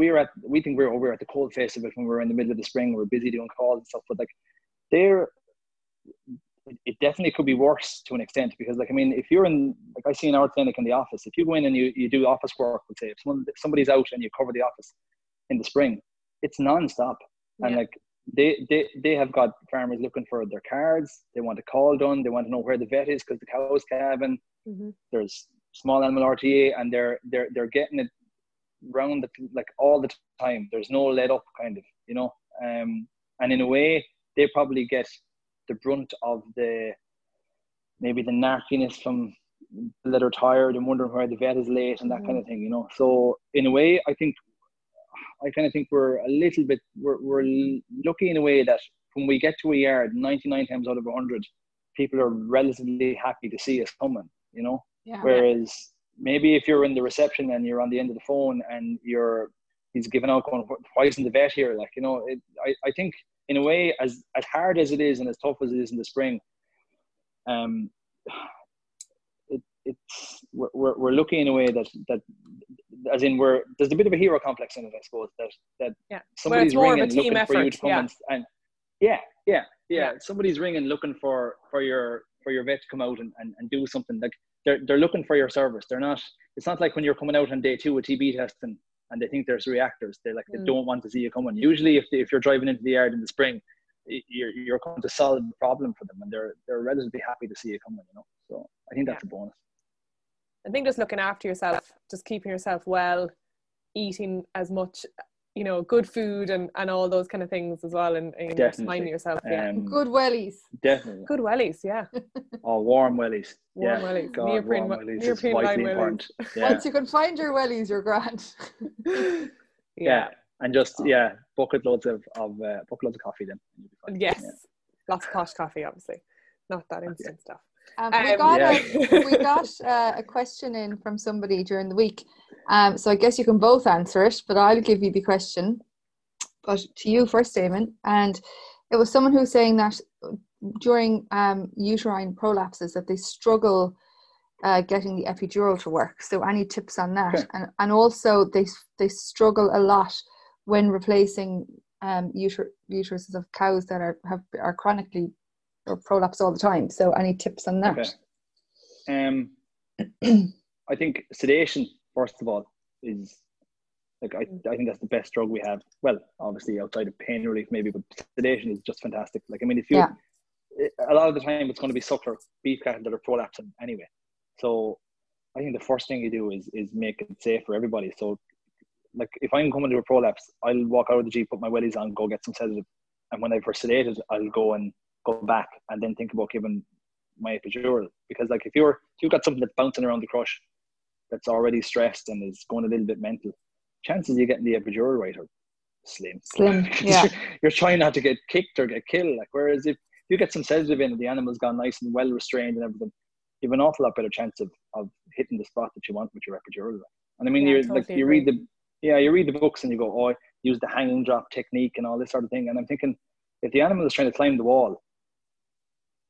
we're at we think we're over at the cold face of it when we're in the middle of the spring we're busy doing calls and stuff but like they're it- it definitely could be worse to an extent because like I mean if you're in like I see in our clinic in the office if you go in and you, you do office work let's say if someone somebody's out and you cover the office in the spring it's non-stop. And like they, they they have got farmers looking for their cards they want a call done they want to know where the vet is because the cow's calving. Hmm there's small animal RTA and they're they're they're getting it round the, like all the time. There's no let up kind of, you know. Um, and in a way, they probably get the brunt of the maybe the narkiness from that are tired and wondering why the vet is late and that kind of thing, you know. So in a way, I think I kind of think we're a little bit we're we're lucky in a way that when we get to a yard, 99 times out of 100, people are relatively happy to see us coming, you know. Yeah. Whereas maybe if you're in the reception and you're on the end of the phone and you're he's giving out going, why isn't the vet here? Like, you know, it, I, I think in a way, as, as hard as it is and as tough as it is in the spring, um, it, it's we're, we're, looking in a way that that as in we're there's a bit of a hero complex in it, I suppose that that Yeah. somebody's a ringing looking for you to come yeah. and, and yeah, yeah, yeah, Yeah. Somebody's ringing looking for for your for your vet to come out and, and, and do something like they're they're looking for your service. They're not. It's not like when you're coming out on day two with TB testing and they think there's reactors. They like they Mm. don't want to see you coming. Usually, if they, if you're driving into the yard in the spring, you're you're going to solve the problem for them, and they're they're relatively happy to see you coming. You know, so I think that's a bonus. I think just looking after yourself, just keeping yourself well, eating as much, you know, good food and, and all those kind of things as well, and, and just yourself. Yeah. Um, Good wellies. Definitely. Good wellies, yeah. Oh, warm wellies. Warm yeah. wellies. God, Neoprene warm we- wellies is neoprene vitally wellies. important. Yeah. Once you can find your wellies, you're grand. yeah. yeah. And just Oh. yeah, bucket loads of of uh, bucket loads of coffee then. You'll be fine. Yes. Yeah. Lots of posh coffee, obviously. Not that instant stuff. Um, we Um, got, Yeah. a, we got uh, a question in from somebody during the week. Um, so I guess you can both answer it, but I'll give you the question. But to you first, Eamon. And it was someone who was saying that during um, uterine prolapses that they struggle uh, getting the epidural to work. So any tips on that? Okay. And and also they they struggle a lot when replacing um, uter- uteruses of cows that are have are chronically or prolapse all the time. So any tips on that? Okay. Um, I think sedation, first of all, is like I, I think that's the best drug we have. Well, obviously outside of pain relief, maybe, but sedation is just fantastic. Like I mean, if you Yeah. a lot of the time it's going to be suckler beef cattle that are prolapsing anyway. So I think the first thing you do is is make it safe for everybody. So like if I'm coming to a prolapse, I'll walk out of the jeep, put my wellies on, go get some sedative, and when I've sedated, I'll go and go back and then think about giving my epidural because like if you're if you've got something that's bouncing around the crush that's already stressed and is going a little bit mental, chances you getting the epidural right are slim. slim yeah. You're, you're trying not to get kicked or get killed. Like whereas if you get some sedative in and the animal's gone nice and well restrained and everything, you have an awful lot better chance of, of hitting the spot that you want with your epidural. And I mean, Yeah, you're totally like you read the yeah, you read the books and you go, oh, use the hanging drop technique and all this sort of thing. And I'm thinking, if the animal is trying to climb the wall,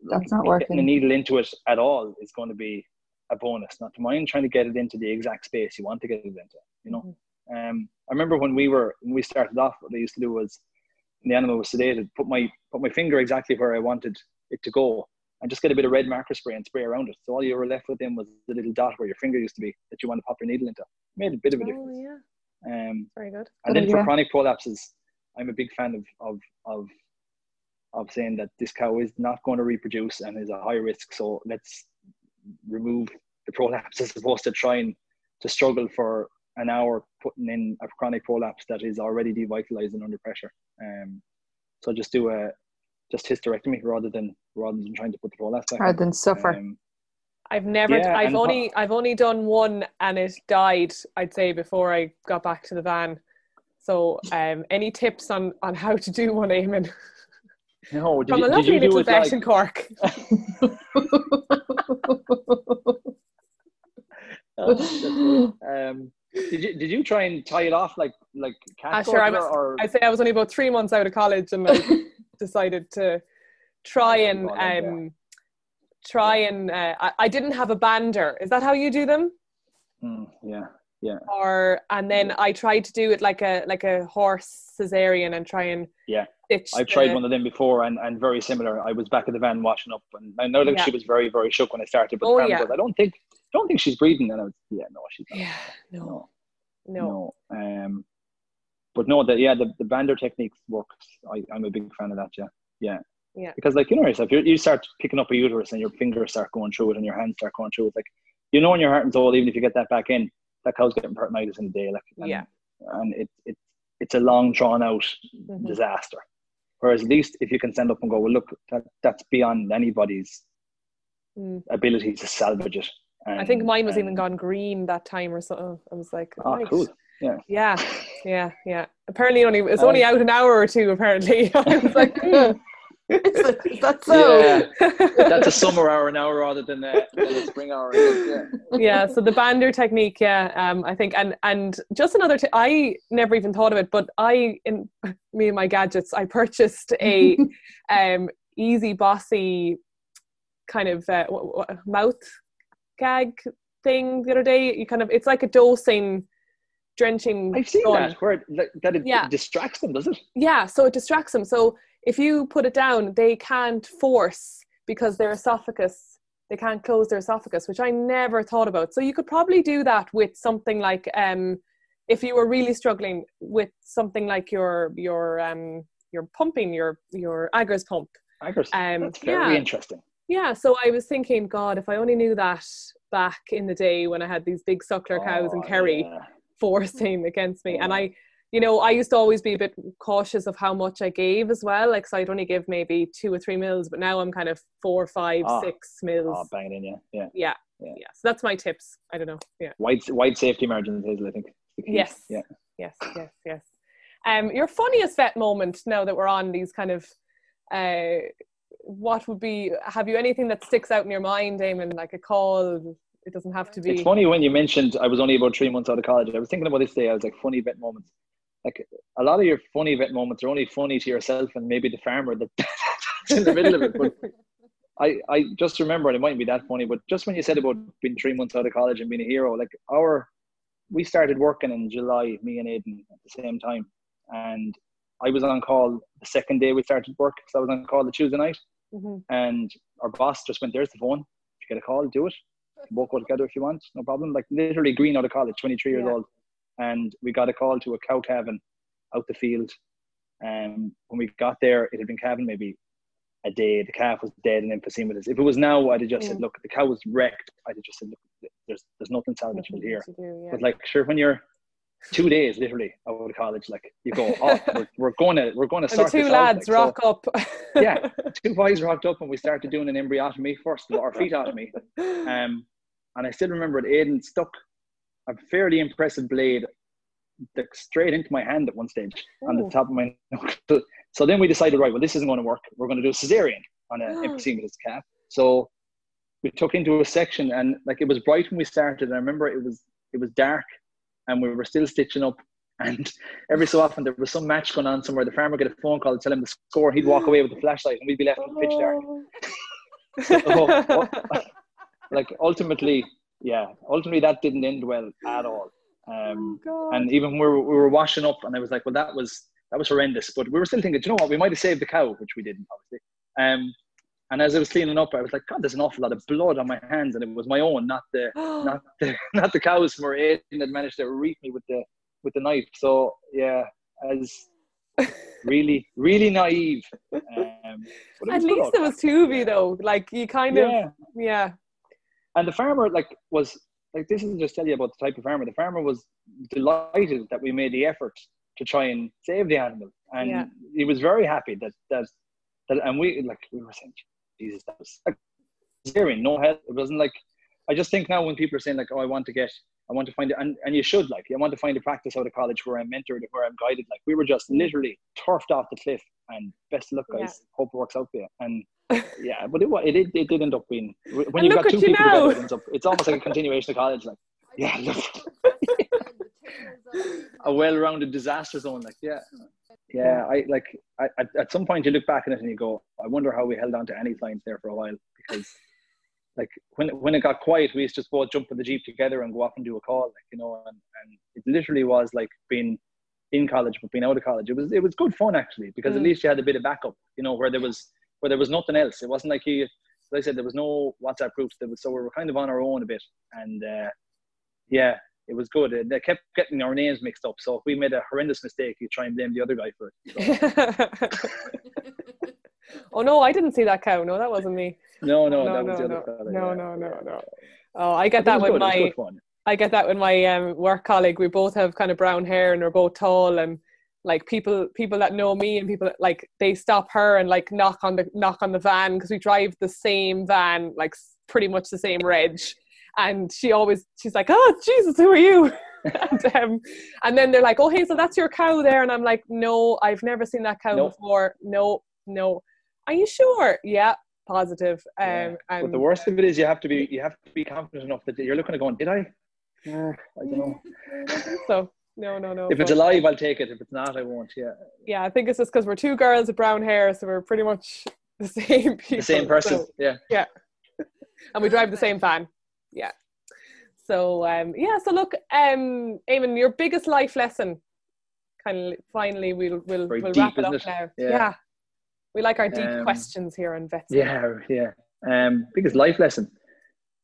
That's not getting working. the needle into it at all is going to be a bonus. Not to mind trying to get it into the exact space you want to get it into. You know, um, I remember when we were when we started off, what I used to do was, when the animal was sedated, put my put my finger exactly where I wanted it to go, and just get a bit of red marker spray and spray around it. So all you were left with then was the little dot where your finger used to be that you want to pop your needle into. made a bit of a difference. Oh, difference. yeah. Um, Very good. and Good then for chronic prolapses, I'm a big fan of of of of saying that this cow is not going to reproduce and is a high risk. So let's remove the prolapse as opposed to trying to struggle for an hour putting in a chronic prolapse that is already devitalizing under pressure. Um, so just do a just hysterectomy rather than rather than trying to put the prolapse back. Rather than suffer. Um, I've never. Yeah, I've and only. I've only done one, and it died. I'd say before I got back to the van. So, um, any tips on on how to do one, Eamon? no, did From you, a did lovely you little it vet like, in Cork. Oh, um, did you did you try and tie it off like like cat Ah, sure, I was- or I'd say I was only about three months out of college, and I decided to try and um, try and. Uh, I, I didn't have a bander. Is that how you do them? Mm, yeah yeah Or and then I tried to do it like a like a horse cesarean and try and Yeah. I've tried the- one of them before and, and very similar. I was back at the van washing up and I know that Yeah. she was very very shook when I started, but Oh, the yeah. I don't think don't think she's breathing and I was yeah no she's not. Yeah. No. no No. no um but no that yeah the, the bander techniques works I, I'm a big fan of that yeah yeah Yeah. because like you know yourself you you start picking up a uterus and your fingers start going through it and your hands start going through it like you know in your heart and soul even if you get that back in that cow's getting peritonitis in a day like and, Yeah. and it, it it's a long drawn out Mhm. disaster whereas at least if you can stand up and go well look that, that's beyond anybody's Mm. ability to salvage it I think mine was even gone green that time or something. I was like, oh right. cool yeah Yeah, yeah, yeah. Apparently, only it's Um, only out an hour or two. Apparently, I was like, hmm. Is, that, is that so? Yeah. that's a summer hour now rather than a, than a spring hour. Yeah. yeah. So the bander technique, yeah. Um, I think, and and just another. T- I never even thought of it, but I in me and my gadgets, I purchased a um easy bossy kind of uh, w- w- mouth gag thing the other day. You kind of it's like a dosing, drenching. I've seen gun. that where that, that it, Yeah. it distracts them, does it? Yeah, so it distracts them. So if you put it down, they can't force because their esophagus, they can't close their esophagus, which I never thought about. So you could probably do that with something like um if you were really struggling with something like your your um your pumping, your your Agar's pump. Agres. Um, That's very yeah. interesting. Yeah, so I was thinking, God, if I only knew that back in the day when I had these big suckler cows in Oh, Kerry yeah. forcing against me. And I, you know, I used to always be a bit cautious of how much I gave as well. Like, so I'd only give maybe two or three mils, but now I'm kind of four, five, Ah. six mils. Oh, bang it in, yeah. Yeah. yeah, yeah. yeah. So that's my tips. I don't know. Yeah. Wide, wide safety margins, Hazell, I think. is the key. Yes. Yeah. Yes. Yes. Yes. Um, your funniest vet moment now that we're on these kind of, uh, what would be? Have you anything that sticks out in your mind, Eamon? Like a call? It doesn't have to be. It's funny when you mentioned I was only about three months out of college. I was thinking about this day. I was like, funny vet moments. Like a lot of your funny bit moments are only funny to yourself and maybe the farmer that's in the middle of it. But I, I just remember, and it mightn't be that funny, but just when you said about being three months out of college and being a hero, like our, we started working in July, me and Aiden at the same time. And I was on call the second day we started work because I was on call the Tuesday night. Mhm. And our boss just went, there's the phone. If you get a call, do it. Go together if you want, no problem. Like literally green out of college, 23 years Yeah. old. And we got a call to a cow calving out the field. And when we got there, it had been calving maybe a day. The calf was dead and emphysematous. If it was now, I'd have just said, Mm. look, the cow was wrecked. I'd have just said, look, there's, there's nothing salvageable here. do, yeah. But like, sure, when you're two days literally out of college, like you go, oh, we're, we're going to, we're going to start two this out, lads like, so- rock up. Yeah. two boys rocked up and we started doing an embryotomy first, or fetotomy. Um, and I still remember it, Aiden stuck a fairly impressive blade straight into my hand at one stage on the oh. top of my knuckle. So then we decided, right, well, this isn't going to work. We're going to do a cesarean on an oh. emphysematous calf. So we took into a section and like it was bright when we started. And I remember it was it was dark and we were still stitching up. And every so often there was some match going on somewhere. The farmer would get a phone call to tell him the score. He'd walk away with the flashlight and we'd be left in the pitch dark. Oh. like ultimately, yeah, ultimately that didn't end well at all. Um, Oh, and even when we were, we were washing up, and I was like, well, that was that was horrendous. But we were still thinking, "Do you know what? We might have saved the cow, which we didn't, obviously. Um, and as I was cleaning up, I was like, God, there's an awful lot of blood on my hands, and it was my own, not the not the not the cows from Aiden had managed to reap me with the with the knife. So yeah, as really really naive. Um, At least it outcome. was two of you though. Like you kind of Yeah. And the farmer like was like this isn't just tell you about the type of farmer. The farmer was delighted that we made the effort to try and save the animal. And Yeah. he was very happy that that that and we like we were saying jesus that was like zeroing no help. It wasn't like i just think now when people are saying like oh i want to get i want to find it and, and you should like i want to find a practice out of college where i'm mentored where i'm guided like we were just literally turfed off the cliff and best of luck guys Yeah. hope it works out for you and yeah, but it, it, it, did end up being when And you've got two people together, it ends up, it's almost like a continuation of college. Like, yeah, look, a well-rounded disaster zone. Like, yeah, yeah. I like I, at, at some point you look back on it and you go, I wonder how we held on to any clients there for a while because, like, when when it got quiet, we used to just both jump in the jeep together and go off and do a call. Like, you know, and, and it literally was like being in college but being out of college. It was it was good fun actually because at Mm. least you had a bit of backup. You know, where there was where there was nothing else. It wasn't like you. As I said, there was no WhatsApp groups. There was, so we were kind of on our own a bit, and uh, yeah, it was good. Uh, They kept getting our names mixed up. So if we made a horrendous mistake, you try and blame the other guy for it. So, oh no, I didn't see that cow. No, that wasn't me. no, no, No, that no, was the no. other fella. No, yeah, no, no, no. Oh, I get But that with good, it was my. I get that with my um, work colleague. We both have kind of brown hair and we're both tall and like people people that know me and people that, like they stop her and like knock on the knock on the van because we drive the same van like pretty much the same reg and she always she's like oh jesus who are you and, um, and then they're like oh Hazell that's your cow there and I'm like no I've never seen that cow Nope. before no no are you sure yeah positive um Yeah. and But the worst of it is you have to be you have to be confident enough that you're looking at going, did I? Yeah, I don't know. I don't think so no no no If it's alive, I'll take it. If it's not, I won't. Yeah, yeah, I think it's just because we're two girls with brown hair, so we're pretty much the same people. the same person. so- yeah, and we drive the same van. yeah. So um, yeah, so look, um, Eamon, your biggest life lesson. Kind of finally, we'll we'll, Very we'll deep, wrap it up it? now. Yeah. Yeah. we like our deep Um, questions here on vets. Yeah, yeah. Um, biggest life lesson.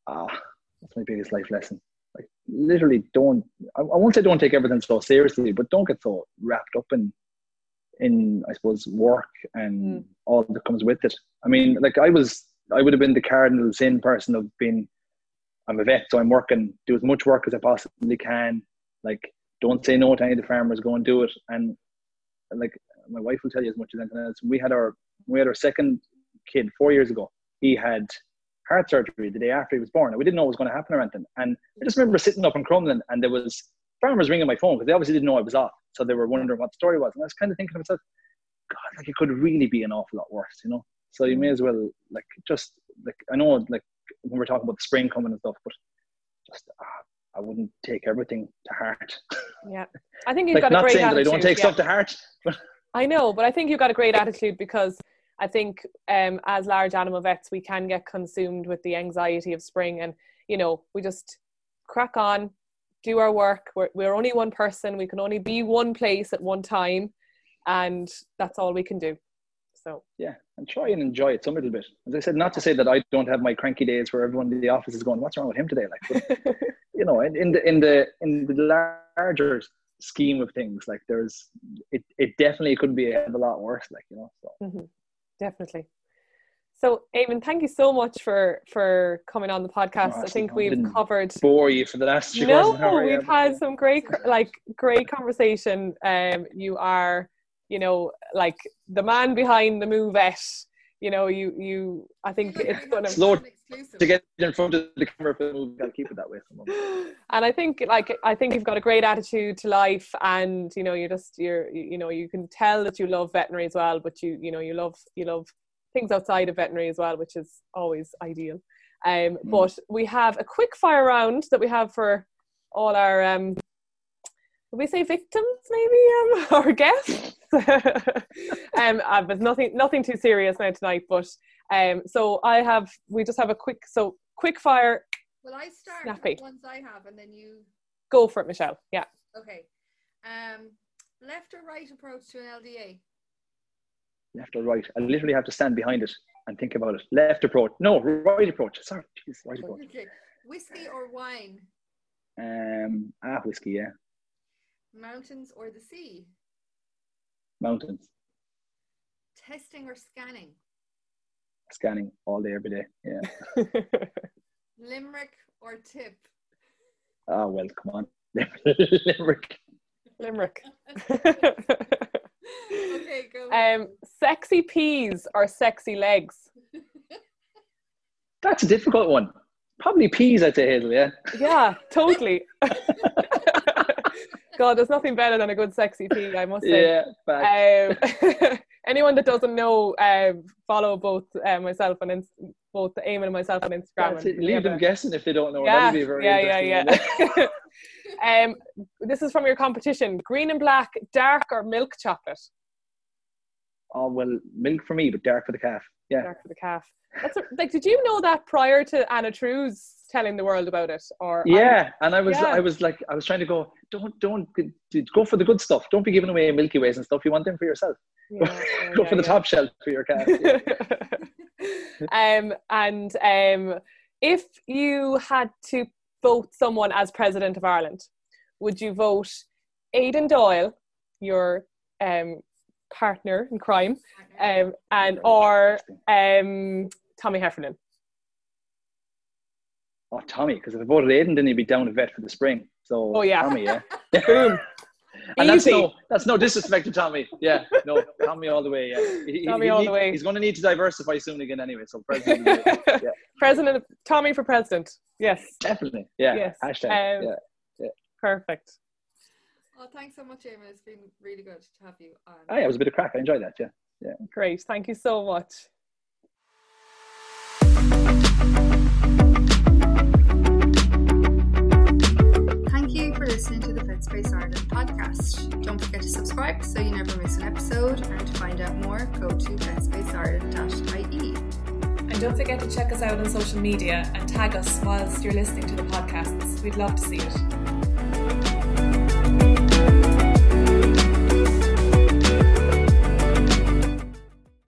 Ah, that's my biggest life lesson. Literally, don't. I, I won't say don't take everything so seriously, but don't get so wrapped up in, in I suppose work and Mm. all that comes with it. I mean, like I was, I would have been the cardinal sin person of being. I'm a vet, so I'm working, do as much work as I possibly can. Like, don't say no to any of the farmers. Go and do it. And like my wife will tell you as much as anything else. We had our we had our second kid four years ago. He had heart surgery the day after he was born. And we didn't know what was going to happen or anything. And I just remember sitting up in Crumlin and there was farmers ringing my phone because they obviously didn't know I was off. So they were wondering what the story was. And I was kind of thinking to myself, God, like it could really be an awful lot worse, you know? So you may as well like just like I know like when we're talking about the spring coming and stuff, but just ah, I wouldn't take everything to heart. Yeah, I think you've like got a not great saying that I don't take yeah. stuff to heart, but I know, but I think you've got a great attitude because I think um, as large animal vets, we can get consumed with the anxiety of spring, and you know, we just crack on, do our work. We're, we're only one person. We can only be one place at one time, and that's all we can do. So yeah, and try and enjoy it some little bit. As I said, not to say that I don't have my cranky days where everyone in the office is going, "What's wrong with him today?" Like, but, you know, in, in the in the in the larger scheme of things, like there's it, it definitely could be a hell of a lot worse. Like, you know, so Mhm. Definitely. So, Eamon, thank you so much for for coming on the podcast. I think we've covered bore you for the last three no, quarters of an hour, yeah, we've had some great, like, great conversation. Um, you are, you know, like the man behind the Movet. You know, you, you. I think it's gonna. Slow to get in front of the camera for the movie. Gotta keep it that way. For and I think, like, I think you've got a great attitude to life, and you know, you're just, you're, you know, you can tell that you love veterinary as well. But you, you know, you love, you love things outside of veterinary as well, which is always ideal. Um, but we have a quick fire round that we have for all our um, would we say victims maybe um, or guests um uh, but nothing nothing too serious now tonight but um so i have we just have a quick so quick fire Well, I start Snappy. with ones I have, and then you. go for it michelle yeah Okay. Um, left or right approach to an LDA? Left or right? I literally have to stand behind it and think about it. Left approach. No, right approach. Sorry, jeez, right approach. Okay. Whiskey or wine? Um, ah, whiskey. Yeah, Mountains or the sea? Mountains. Testing or scanning? Scanning all day, every day. Yeah. Limerick or tip? Ah, well, come on. Limerick. limerick Okay, go. um sexy peas or sexy legs That's a difficult one. Probably peas, I'd say, Hazell. Yeah. yeah totally god there's nothing better than a good sexy tea, i must say Yeah. Um, anyone that doesn't know, um, follow both uh, myself and Inst- both Eamon and myself on Instagram. And it. we Leave them guessing if they don't know. Yeah, That'd be very yeah, yeah, yeah. um, this is from your competition: green and black, dark or milk chocolate. Oh well, milk for me, but dark for the calf. Yeah. Dark for the calf. That's a, like, did you know that prior to Anna True's telling the world about it? Or Yeah, and I was, Yeah. I was like, I was trying to go. Don't, don't go for the good stuff. Don't be giving away Milky Ways and stuff. You want them for yourself. Yeah, yeah, Go for the top shelf for your calf. Um, and um, if you had to vote someone as president of Ireland, would you vote Aidan Doyle, your um, partner in crime, um, and or um, Tommy Heffernan? Oh, Tommy, because if I voted Aiden, then he'd be down a vet for the spring. So Oh, yeah. Tommy, yeah. Boom. And that's Easy. no, that's no disrespect to Tommy. Yeah, no, Tommy all the way. Yeah, He- he- Tommy he all the way. He's going to need to diversify soon again, anyway. So president, yeah, President Tommy for president. Yes, definitely. Yeah. Yes. Hashtag. Um, yeah. perfect. Oh, thanks so much, Eamon. It's been really good to have you on. Oh, yeah, it was a bit of crack. I enjoyed that. Yeah. Yeah. Great. Thank you so much. Thank you for listening to the Vetspace Ireland podcast. Don't forget to subscribe so you never miss an episode. And to find out more, go to vetspaceIreland.ie. And And don't forget to check us out on social media and tag us whilst you're listening to the podcasts. We'd love to see it.